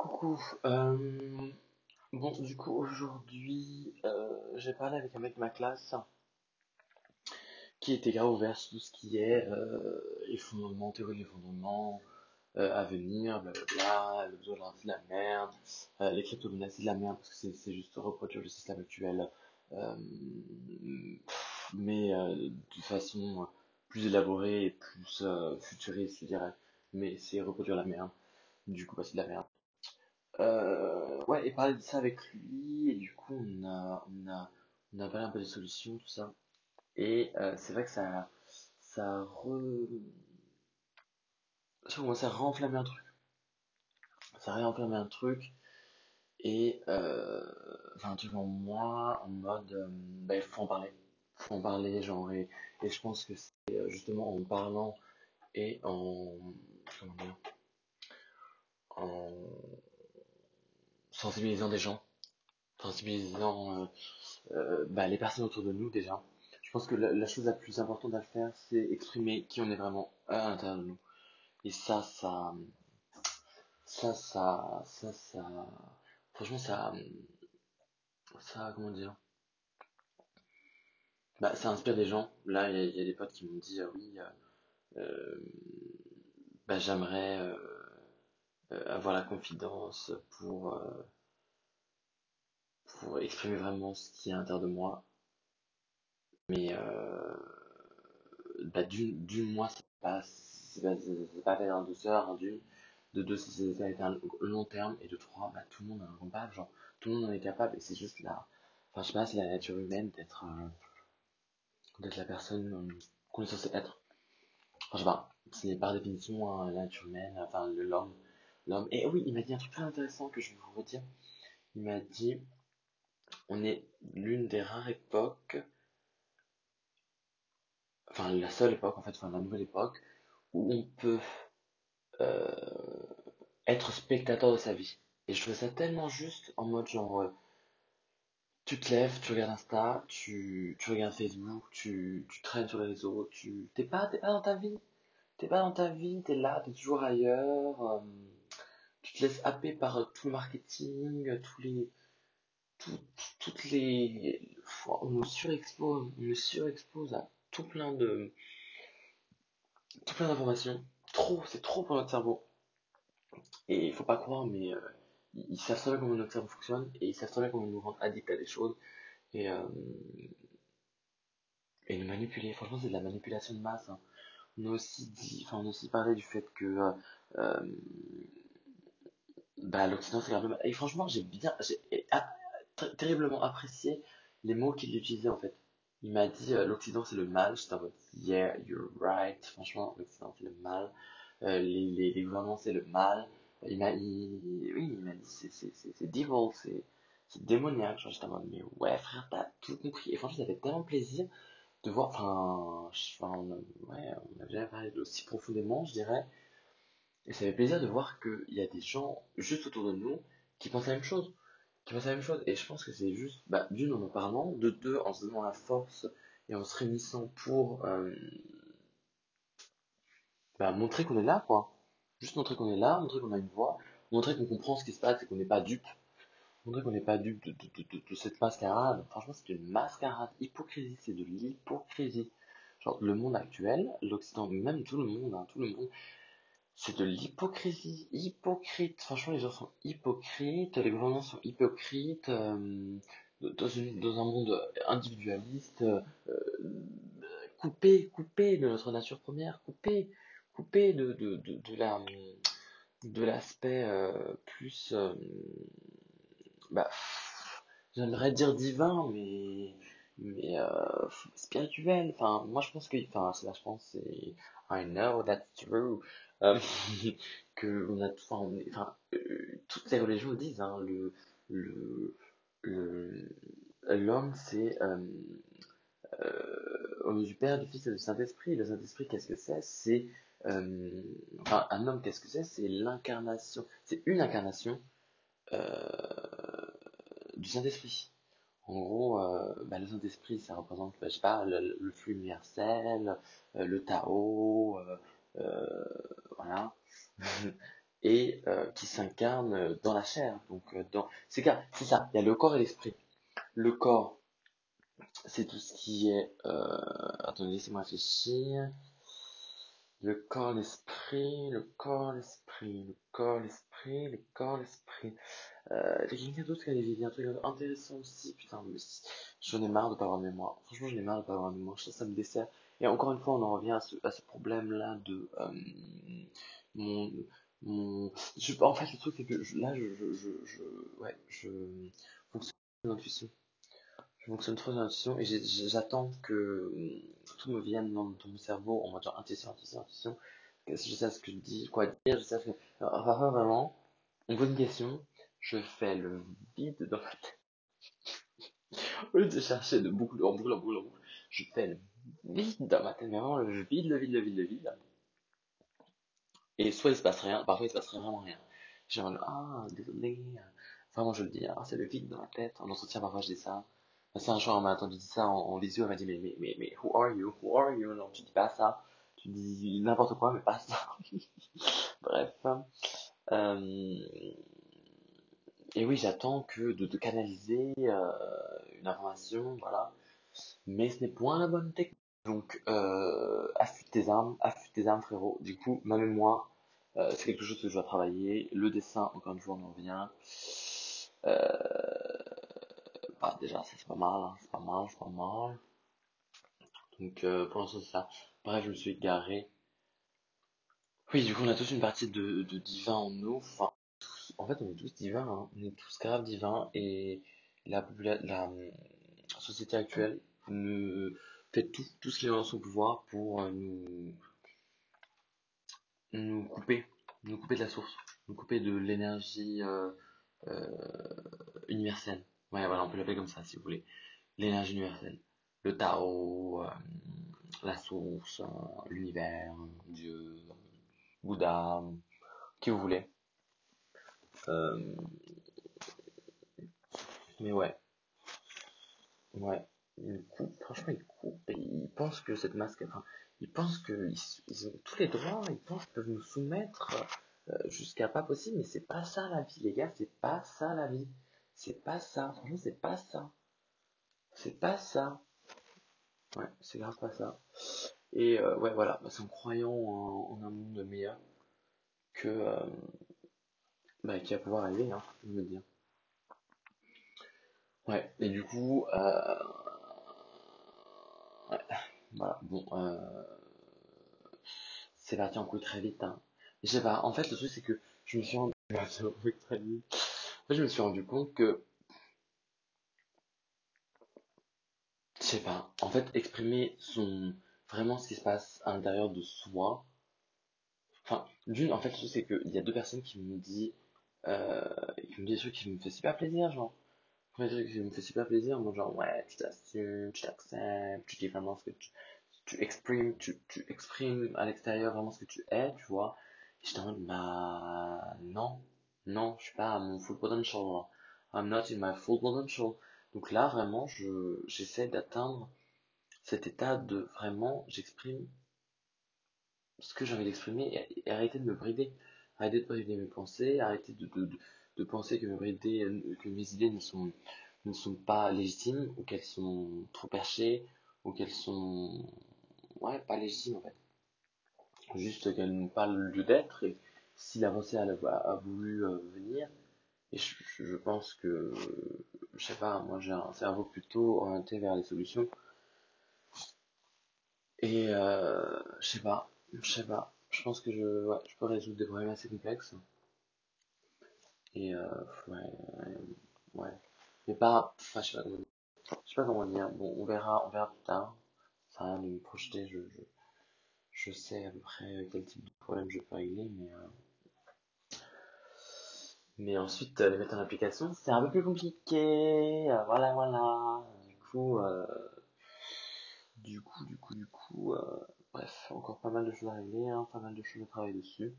Coucou, euh, bon du coup aujourd'hui euh, j'ai parlé avec un mec de ma classe qui était grave ouvert sur tout ce qui est euh, les fondements, théorie des fondements, euh, à venir, blablabla, le c'est de la merde, euh, les crypto-monnaies c'est de la merde parce que c'est juste reproduire le système actuel, euh, mais de façon plus élaborée et plus futuriste je dirais, mais c'est reproduire la merde, du coup bah, c'est de la merde. Euh, ouais, et parler de ça avec lui, et du coup, on a, on a, on a parlé un peu des solutions, tout ça. Et euh, c'est vrai que ça, ça re... ça renflammer un truc. Ça a réenflammé un truc, et euh, enfin, un truc en moi, en mode, bah, il faut en parler. faut en parler, genre, et, et je pense que c'est justement en parlant et en, comment dire, sensibilisant des gens, sensibilisant euh, euh, bah, les personnes autour de nous déjà. Je pense que la, chose la plus importante à faire, c'est exprimer qui on est vraiment à l'intérieur de nous. Et ça, ça, ça, ça, ça, ça, franchement, ça, ça, comment dire, bah, ça inspire des gens. Là, il y, y a des potes qui m'ont dit, euh, oui, bah, j'aimerais avoir la confidence pour, euh, pour exprimer vraiment ce qui est à l'intérieur de moi. Mais euh, bah, d'une, d'une, moi, c'est pas, c'est pas, c'est fait en douceur, en d'une. De deux, ça ça a un long terme. Et de trois, bah, tout le monde est capable. Genre, tout le monde en est capable. Et c'est juste là. Enfin, je sais pas, c'est la nature humaine d'être euh, d'être la personne euh, qu'on est censé être. Enfin, je sais pas. C'est par définition hein, la nature humaine, enfin, le- l'homme. L'homme. Et oui, il m'a dit un truc très intéressant que je vais vous redire. Il m'a dit, on est l'une des rares époques, enfin, la seule époque, en fait, enfin, la nouvelle époque, où on peut euh, être spectateur de sa vie. Et je trouvais ça tellement juste en mode genre, euh, tu te lèves, tu regardes Insta, tu, tu regardes Facebook, tu, tu traînes sur les réseaux, tu t'es pas, pas dans ta vie. T'es pas dans ta vie, t'es là, t'es toujours ailleurs. euh, te laisses happer par euh, tout le marketing, tous les, tout- toutes les, on nous surexpose, on nous surexpose à tout plein de, tout plein d'informations. Trop, c'est trop pour notre cerveau. Et il faut pas croire, mais euh, ils savent très bien comment notre cerveau fonctionne et ils savent très bien comment nous rendre addicts à des choses et, euh, et nous manipuler. Franchement, c'est de la manipulation de masse. hein. On a aussi dit, enfin, on a aussi parlé du fait que euh, euh, bah, l'Occident c'est peu mal. Et franchement, j'ai bien, j'ai ah, ter- terriblement apprécié les mots qu'il utilisait en fait. Il m'a dit euh, l'Occident c'est le mal. J'étais en mode yeah, you're right. Franchement, l'Occident c'est le mal. Euh, les, les, gouvernements c'est le mal. Il m'a, il, oui, il m'a dit c'est devil, c'est c'est démoniaque. Genre, j'étais en mode mais ouais frère, t'as tout compris. Et franchement, ça fait tellement plaisir de voir. Enfin, on ouais, on a jamais parlé aussi profondément, je dirais. Et ça fait plaisir de voir qu'il y a des gens juste autour de nous qui pensent la même chose. Qui pensent la même chose. Et je pense que c'est juste, bah, d'une en en parlant, de deux en se donnant la force et en se réunissant pour euh, bah, montrer qu'on est là, quoi. Juste montrer qu'on est là, montrer qu'on a une voix, montrer qu'on comprend ce qui se passe et qu'on n'est pas dupe. Montrer qu'on n'est pas dupe de, de, de, de- cette mascarade. Franchement, c'est une mascarade. Hypocrisie, c'est de l'hypocrisie. Genre, le monde actuel, l'Occident, même tout le monde, hein, tout le monde C'est de l'hypocrisie, hypocrite. Franchement, les gens sont hypocrites, les gouvernements sont hypocrites, euh, dans, dans un monde individualiste, euh, coupé, coupé de notre nature première, coupé, coupé de, de, de, de la, de l'aspect euh, plus, bah, j'aimerais dire divin, mais, mais spirituel. Enfin, moi je pense que, enfin, là je pense, c'est, I know that's true, euh, que on a, enfin, euh, toutes les religions disent, hein, le, l'homme c'est euh, au nom du Père, du Fils et du Saint-Esprit. Le Saint-Esprit, qu'est-ce que c'est? C'est, enfin, un homme, qu'est-ce que c'est? C'est l'incarnation, c'est une incarnation du Saint-Esprit. En gros, bah, le Saint-Esprit, ça représente, bah, je sais pas, le, flux universel, le Tao, voilà. et euh, qui s'incarne dans la chair. Donc, euh, dans... c'est ça, il y a le corps et l'esprit. Le corps, c'est tout ce qui est... Euh... Attendez, laissez-moi réfléchir. Le corps, l'esprit, le corps, l'esprit, le corps, l'esprit, le corps, l'esprit. Euh, il y a quelqu'un d'autre qui allait dit un truc intéressant aussi. Putain, mais j'en ai marre de pas avoir de mémoire. Franchement, j'en ai marre de pas avoir de mémoire. Ça, ça me dessert. Et encore une fois, on en revient à ce, à ce problème-là de euh, mon, mon. En fait, le truc, c'est que là, je, je, je, ouais, je fonctionne d'intuition. Je fonctionne trop d'intuition et j'attends que tout me vienne dans, mon cerveau en mode genre intuition, intuition, intuition. Je sais ce que je dis, quoi dire, je sais ce que. Enfin, vraiment, on pose une question, je fais le vide dans ma tête. Au lieu de chercher de boucle en boucle en boucle en boucle, je fais le vide dans ma tête, vraiment, je vide, le vide, le vide, le vide. Et soit il se passe rien, parfois il se passe vraiment rien. Genre, ah, désolé. Vraiment, je le dis, ah, c'est le vide dans ma tête. En entretien, parfois, je dis ça. C'est un jour, on m'a entendu dire ça en, visio, elle m'a dit, mais, mais, mais, mais, who are you? Who are you? Non, tu dis pas ça. Tu dis n'importe quoi, mais pas ça. Bref. Euh, et oui, j'attends que de, de canaliser euh, une information, voilà. Mais ce n'est point la bonne technique. Donc, euh, affûte tes armes, affûte tes armes, frérot. Du coup, ma mémoire, euh, c'est quelque chose que je dois travailler. Le dessin, encore une fois, on en revient. Euh, bah, déjà, ça c'est pas mal, hein. c'est pas mal, c'est pas mal. Donc, pour l'instant, c'est ça. Bref, je me suis égaré. Oui, du coup, on a tous une partie de, divin en nous. En fait, on est tous divins, hein. on est tous grave divins. Et la, société actuelle fait tout, tout ce qui est dans son pouvoir pour euh, nous, nous couper, nous couper de la source, nous couper de l'énergie euh, euh, universelle. Ouais, voilà, on peut l'appeler comme ça si vous voulez. L'énergie universelle. Le Tao, la source, l'univers, Dieu, Bouddha, qui vous voulez. Mais ouais. Ouais. Ils coupent, franchement, ils coupent et ils pensent que cette masque, enfin, ils pensent qu'ils ils ont tous les droits, ils pensent qu'ils peuvent nous soumettre euh, jusqu'à pas possible, mais c'est pas ça la vie, les gars, c'est pas ça la vie. C'est pas ça, franchement, c'est pas ça. C'est pas ça. Ouais, c'est grave pas ça. Et euh, ouais, voilà, bah, c'est en croyant en, un monde meilleur que euh, bah, qui va pouvoir arriver, hein, je veux dire. Ouais, et du coup, euh, voilà, bon, euh, c'est parti en coup très vite, hein. Je sais pas, en fait, le truc, c'est que je me suis rendu, je me suis rendu compte que, je sais pas, en fait, exprimer son, vraiment ce qui se passe à l'intérieur de soi, enfin, d'une, en fait, le truc, c'est qu'il y a deux personnes qui me disent, euh, qui me disent des trucs qui me fait super plaisir, genre, Ouais, ça me fait super plaisir. Moi, genre, ouais, tu t'assumes, tu t'acceptes, tu dis vraiment ce que tu, exprimes, tu, exprimes à l'extérieur vraiment ce que tu es, tu vois. Et je en bah, non, non, je suis pas à mon full potential. Là. I'm not in my full potential. Donc là, vraiment, je, j'essaie d'atteindre cet état de vraiment, j'exprime ce que j'ai envie d'exprimer et, arrêter de me brider. Arrêter de brider mes pensées, arrêter de penser que mes idées, que mes idées ne sont, ne sont pas légitimes, ou qu'elles sont trop perchées, ou qu'elles sont, ouais, pas légitimes en fait. Juste qu'elles n'ont pas le lieu d'être, et si l'avancée a, a, voulu euh, venir, et je, pense que, je sais pas, moi j'ai un cerveau plutôt orienté vers les solutions, et euh, je sais pas, je sais pas, je pense que je, je peux résoudre des problèmes assez complexes. Et euh, ouais, ouais. Mais pas, enfin, je sais pas comment. Je sais pas comment dire. Bon, on verra, on verra plus tard. Ça rien de me projeter. Je, je, je sais à peu près quel type de problème je peux régler, mais euh... mais ensuite les mettre en application, c'est un peu plus compliqué. Euh, voilà, voilà. Du coup, euh... du coup, du coup, du coup, euh... bref, encore pas mal de choses à régler, hein, pas mal de choses à travailler dessus.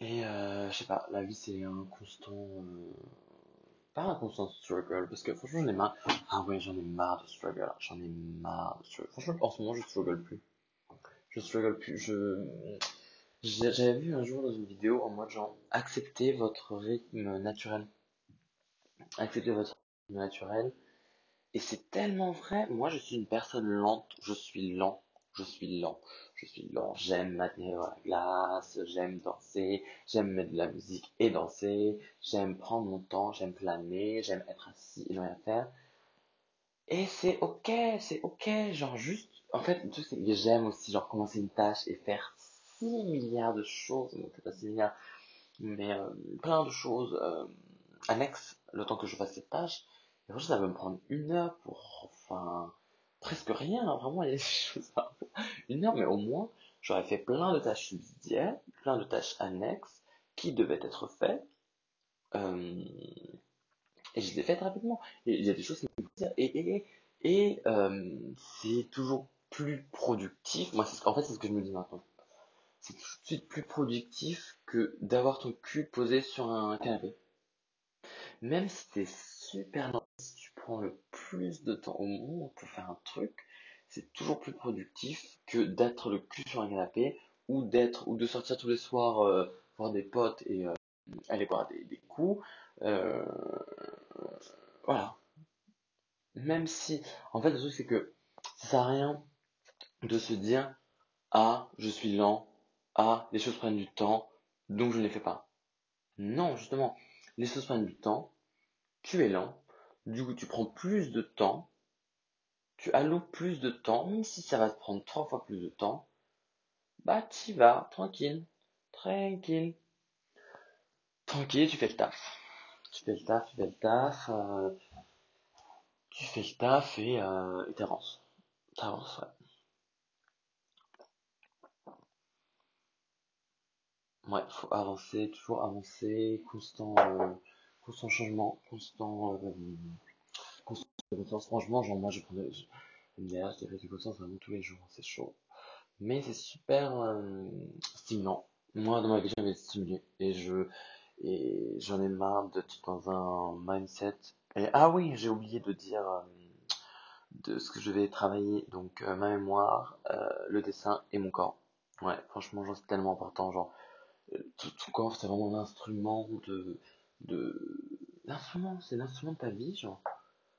Et euh, je sais pas, la vie c'est un constant. Euh, pas un constant struggle, parce que franchement j'en ai marre. Ah ouais, j'en ai marre de struggle, j'en ai marre de struggle. Franchement, en ce moment je struggle plus. Je struggle plus, je. J'avais vu un jour dans une vidéo en mode genre, acceptez votre rythme naturel. Acceptez votre rythme naturel. Et c'est tellement vrai. Moi, je suis une personne lente. Je suis lent. Je suis lent. Je suis lent. J'aime maintenir la glace. J'aime danser. J'aime mettre de la musique et danser. J'aime prendre mon temps. J'aime planer. J'aime être assis et rien faire. Et c'est ok. C'est ok. Genre juste, en fait, c'est j'aime aussi, genre, commencer une tâche et faire 6 milliards de choses. Non, peut pas 6 milliards. Mais euh, plein de choses euh, annexes le temps que je fasse cette tâche. Et franchement, ça va me prendre une heure pour, enfin, presque rien, hein, vraiment, il y a des choses à Une heure, mais au moins, j'aurais fait plein de tâches subsidiaires, plein de tâches annexes qui devaient être faites. Euh, et je les ai faites rapidement. Il y a des choses qui me dire. Et, et, et, et euh, c'est toujours plus productif. Moi, c'est en fait, c'est ce que je me dis maintenant. C'est tout de suite plus productif que d'avoir ton cul posé sur un canapé. Même si t'es super lent, prends le plus de temps au monde pour faire un truc, c'est toujours plus productif que d'être le cul sur un canapé ou d'être ou de sortir tous les soirs euh, voir des potes et euh, aller boire des, des coups. Euh, voilà. Même si, en fait, le truc c'est que ça sert à rien de se dire ah je suis lent, ah les choses prennent du temps, donc je ne les fais pas. Non, justement, les choses prennent du temps, tu es lent, du coup tu prends plus de temps, tu alloues plus de temps, même si ça va te prendre trois fois plus de temps, bah t'y vas, tranquille, tranquille. Tranquille, tu fais le taf. Tu fais le taf, tu fais le taf, euh, tu fais le taf et euh, t'avances. T'avances, ouais. Ouais, faut avancer, toujours avancer, constant, euh, constant changement, constant, euh, constant conscience. Franchement, genre moi je prends de, je, MDR, je fait du conscience vraiment tous les jours, c'est chaud. Mais c'est super euh, stimulant. Moi dans ma vie j'avais stimulé et je et j'en ai marre d'être dans un mindset. Et ah oui, j'ai oublié de dire euh, de ce que je vais travailler, donc euh, ma mémoire, euh, le dessin et mon corps. Ouais, franchement, genre, c'est tellement important, genre euh, tout ton corps c'est vraiment l'instrument de de l'instrument, c'est l'instrument de ta vie, genre.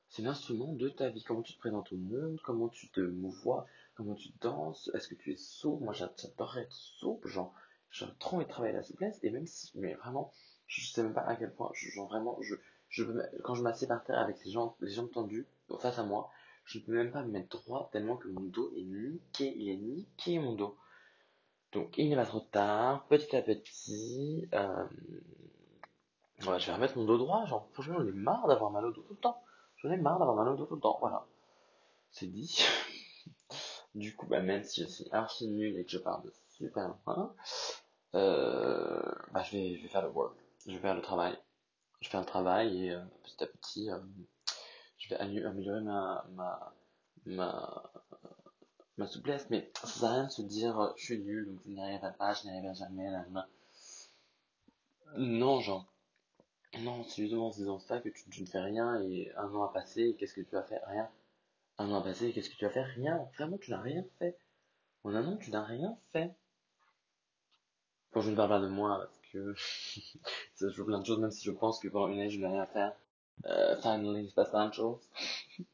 C'est l'instrument de ta vie. Comment tu te présentes au monde, comment tu te mouvoies, comment tu danses, est-ce que tu es souple Moi j'adorerais être souple, genre, j'ai trop envie de la souplesse, et même si, mais vraiment, je sais même pas à quel point, genre vraiment, je, je peux quand je m'assieds par terre avec les jambes, les jambes tendues, face à moi, je ne peux même pas me mettre droit tellement que mon dos est niqué, il est niqué mon dos. Donc il n'est pas trop tard, petit à petit, euh, je vais remettre mon dos droit, genre, franchement, j'en ai marre d'avoir mal au dos tout le temps. J'en ai marre d'avoir mal au dos tout le temps, voilà. C'est dit. Du coup, bah, même si je suis archi nul et que je parle de super loin, euh, bah, je vais, je vais faire le work. Je vais faire le travail. Je fais un travail et euh, petit à petit, euh, je vais améliorer ma, ma, ma, ma souplesse. Mais ça sert à rien de se dire, je suis nul, donc je n'y arriverai pas, je n'y arriverai jamais, là, là. Non, genre, non, c'est justement en se disant ça que tu, ne fais rien et un an a passé, qu'est-ce que tu as fait? Rien. Un an a passé, qu'est-ce que tu as fait? Rien. Vraiment, tu n'as rien fait. En un an, tu n'as rien fait. Quand je ne parle pas de moi, parce que ça joue plein de choses, même si je pense que pendant une année, je n'ai rien à faire. Euh, finally, il se passe plein de choses.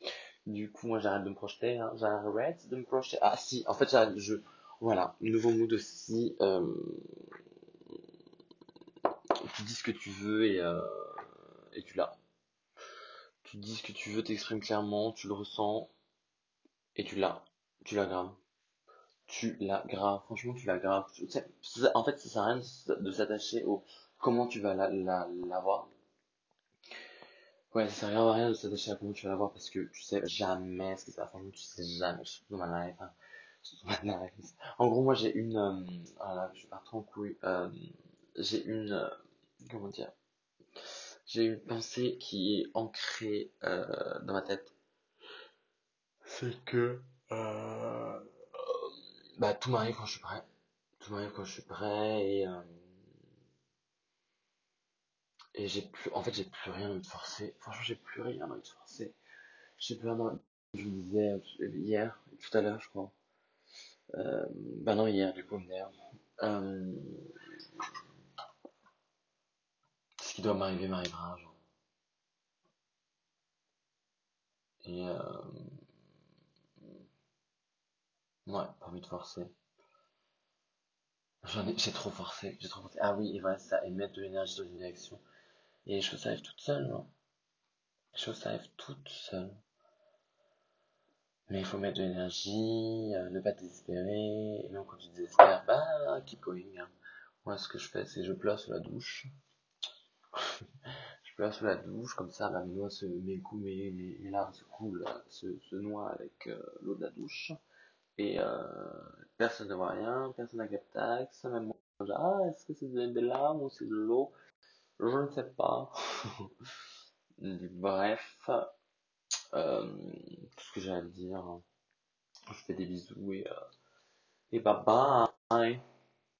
Du coup, moi, j'arrête de me projeter, hein. J'arrête de me projeter. Ah, si, en fait, j'arrête, je, voilà, nouveau mood aussi, euh, tu dis ce que tu veux et, euh, et tu l'as. Tu dis ce que tu veux, t'exprimes clairement, tu le ressens, et tu l'as. Tu l'as grave. Tu l'as grave. Franchement, tu l'as grave. En fait, ça sert à rien de s'attacher au comment tu vas la, la, l'avoir. Ouais, ça sert à rien de s'attacher à comment tu vas l'avoir parce que tu sais jamais ce qui se tu sais jamais. Surtout dans ma hein. Life. En gros, moi, j'ai une, euh, voilà, je vais partir en couille. Euh, j'ai une, comment dire, j'ai une pensée qui est ancrée euh, dans ma tête. C'est que, euh, bah, tout m'arrive quand je suis prêt. Tout m'arrive quand je suis prêt et, euh, et j'ai plus, en fait, j'ai plus rien à me forcer. Franchement, j'ai plus rien à me forcer. J'ai plus rien à, je me disais hier, tout à l'heure, je crois. Bah non, hier, du coup, hier. Euh, ce qui doit m'arriver m'arrivera. Et euh, ouais, pas envie de forcer. J'en ai, j'ai trop forcé, j'ai trop forcé. Ah oui, et voilà, ça, émettre de l'énergie dans une direction. Et les choses arrivent toutes seules, non Les choses arrivent toutes seules. Mais il faut mettre de l'énergie, euh, ne pas désespérer, et même quand tu désespères, bah, keep going. Hein. Moi, ce que je fais, c'est je pleure sous la douche. Je pleure sous la douche, comme ça, bah, mes, se, mes, mes, mes, larmes se coulent, se, noient avec euh, l'eau de la douche. Et euh, personne ne voit rien, personne n'a captax, même moi, ah, est-ce que c'est des larmes ou c'est de l'eau? Je ne sais pas. Bref, euh, tout ce que j'ai à dire. Je fais des bisous et, et bye bye.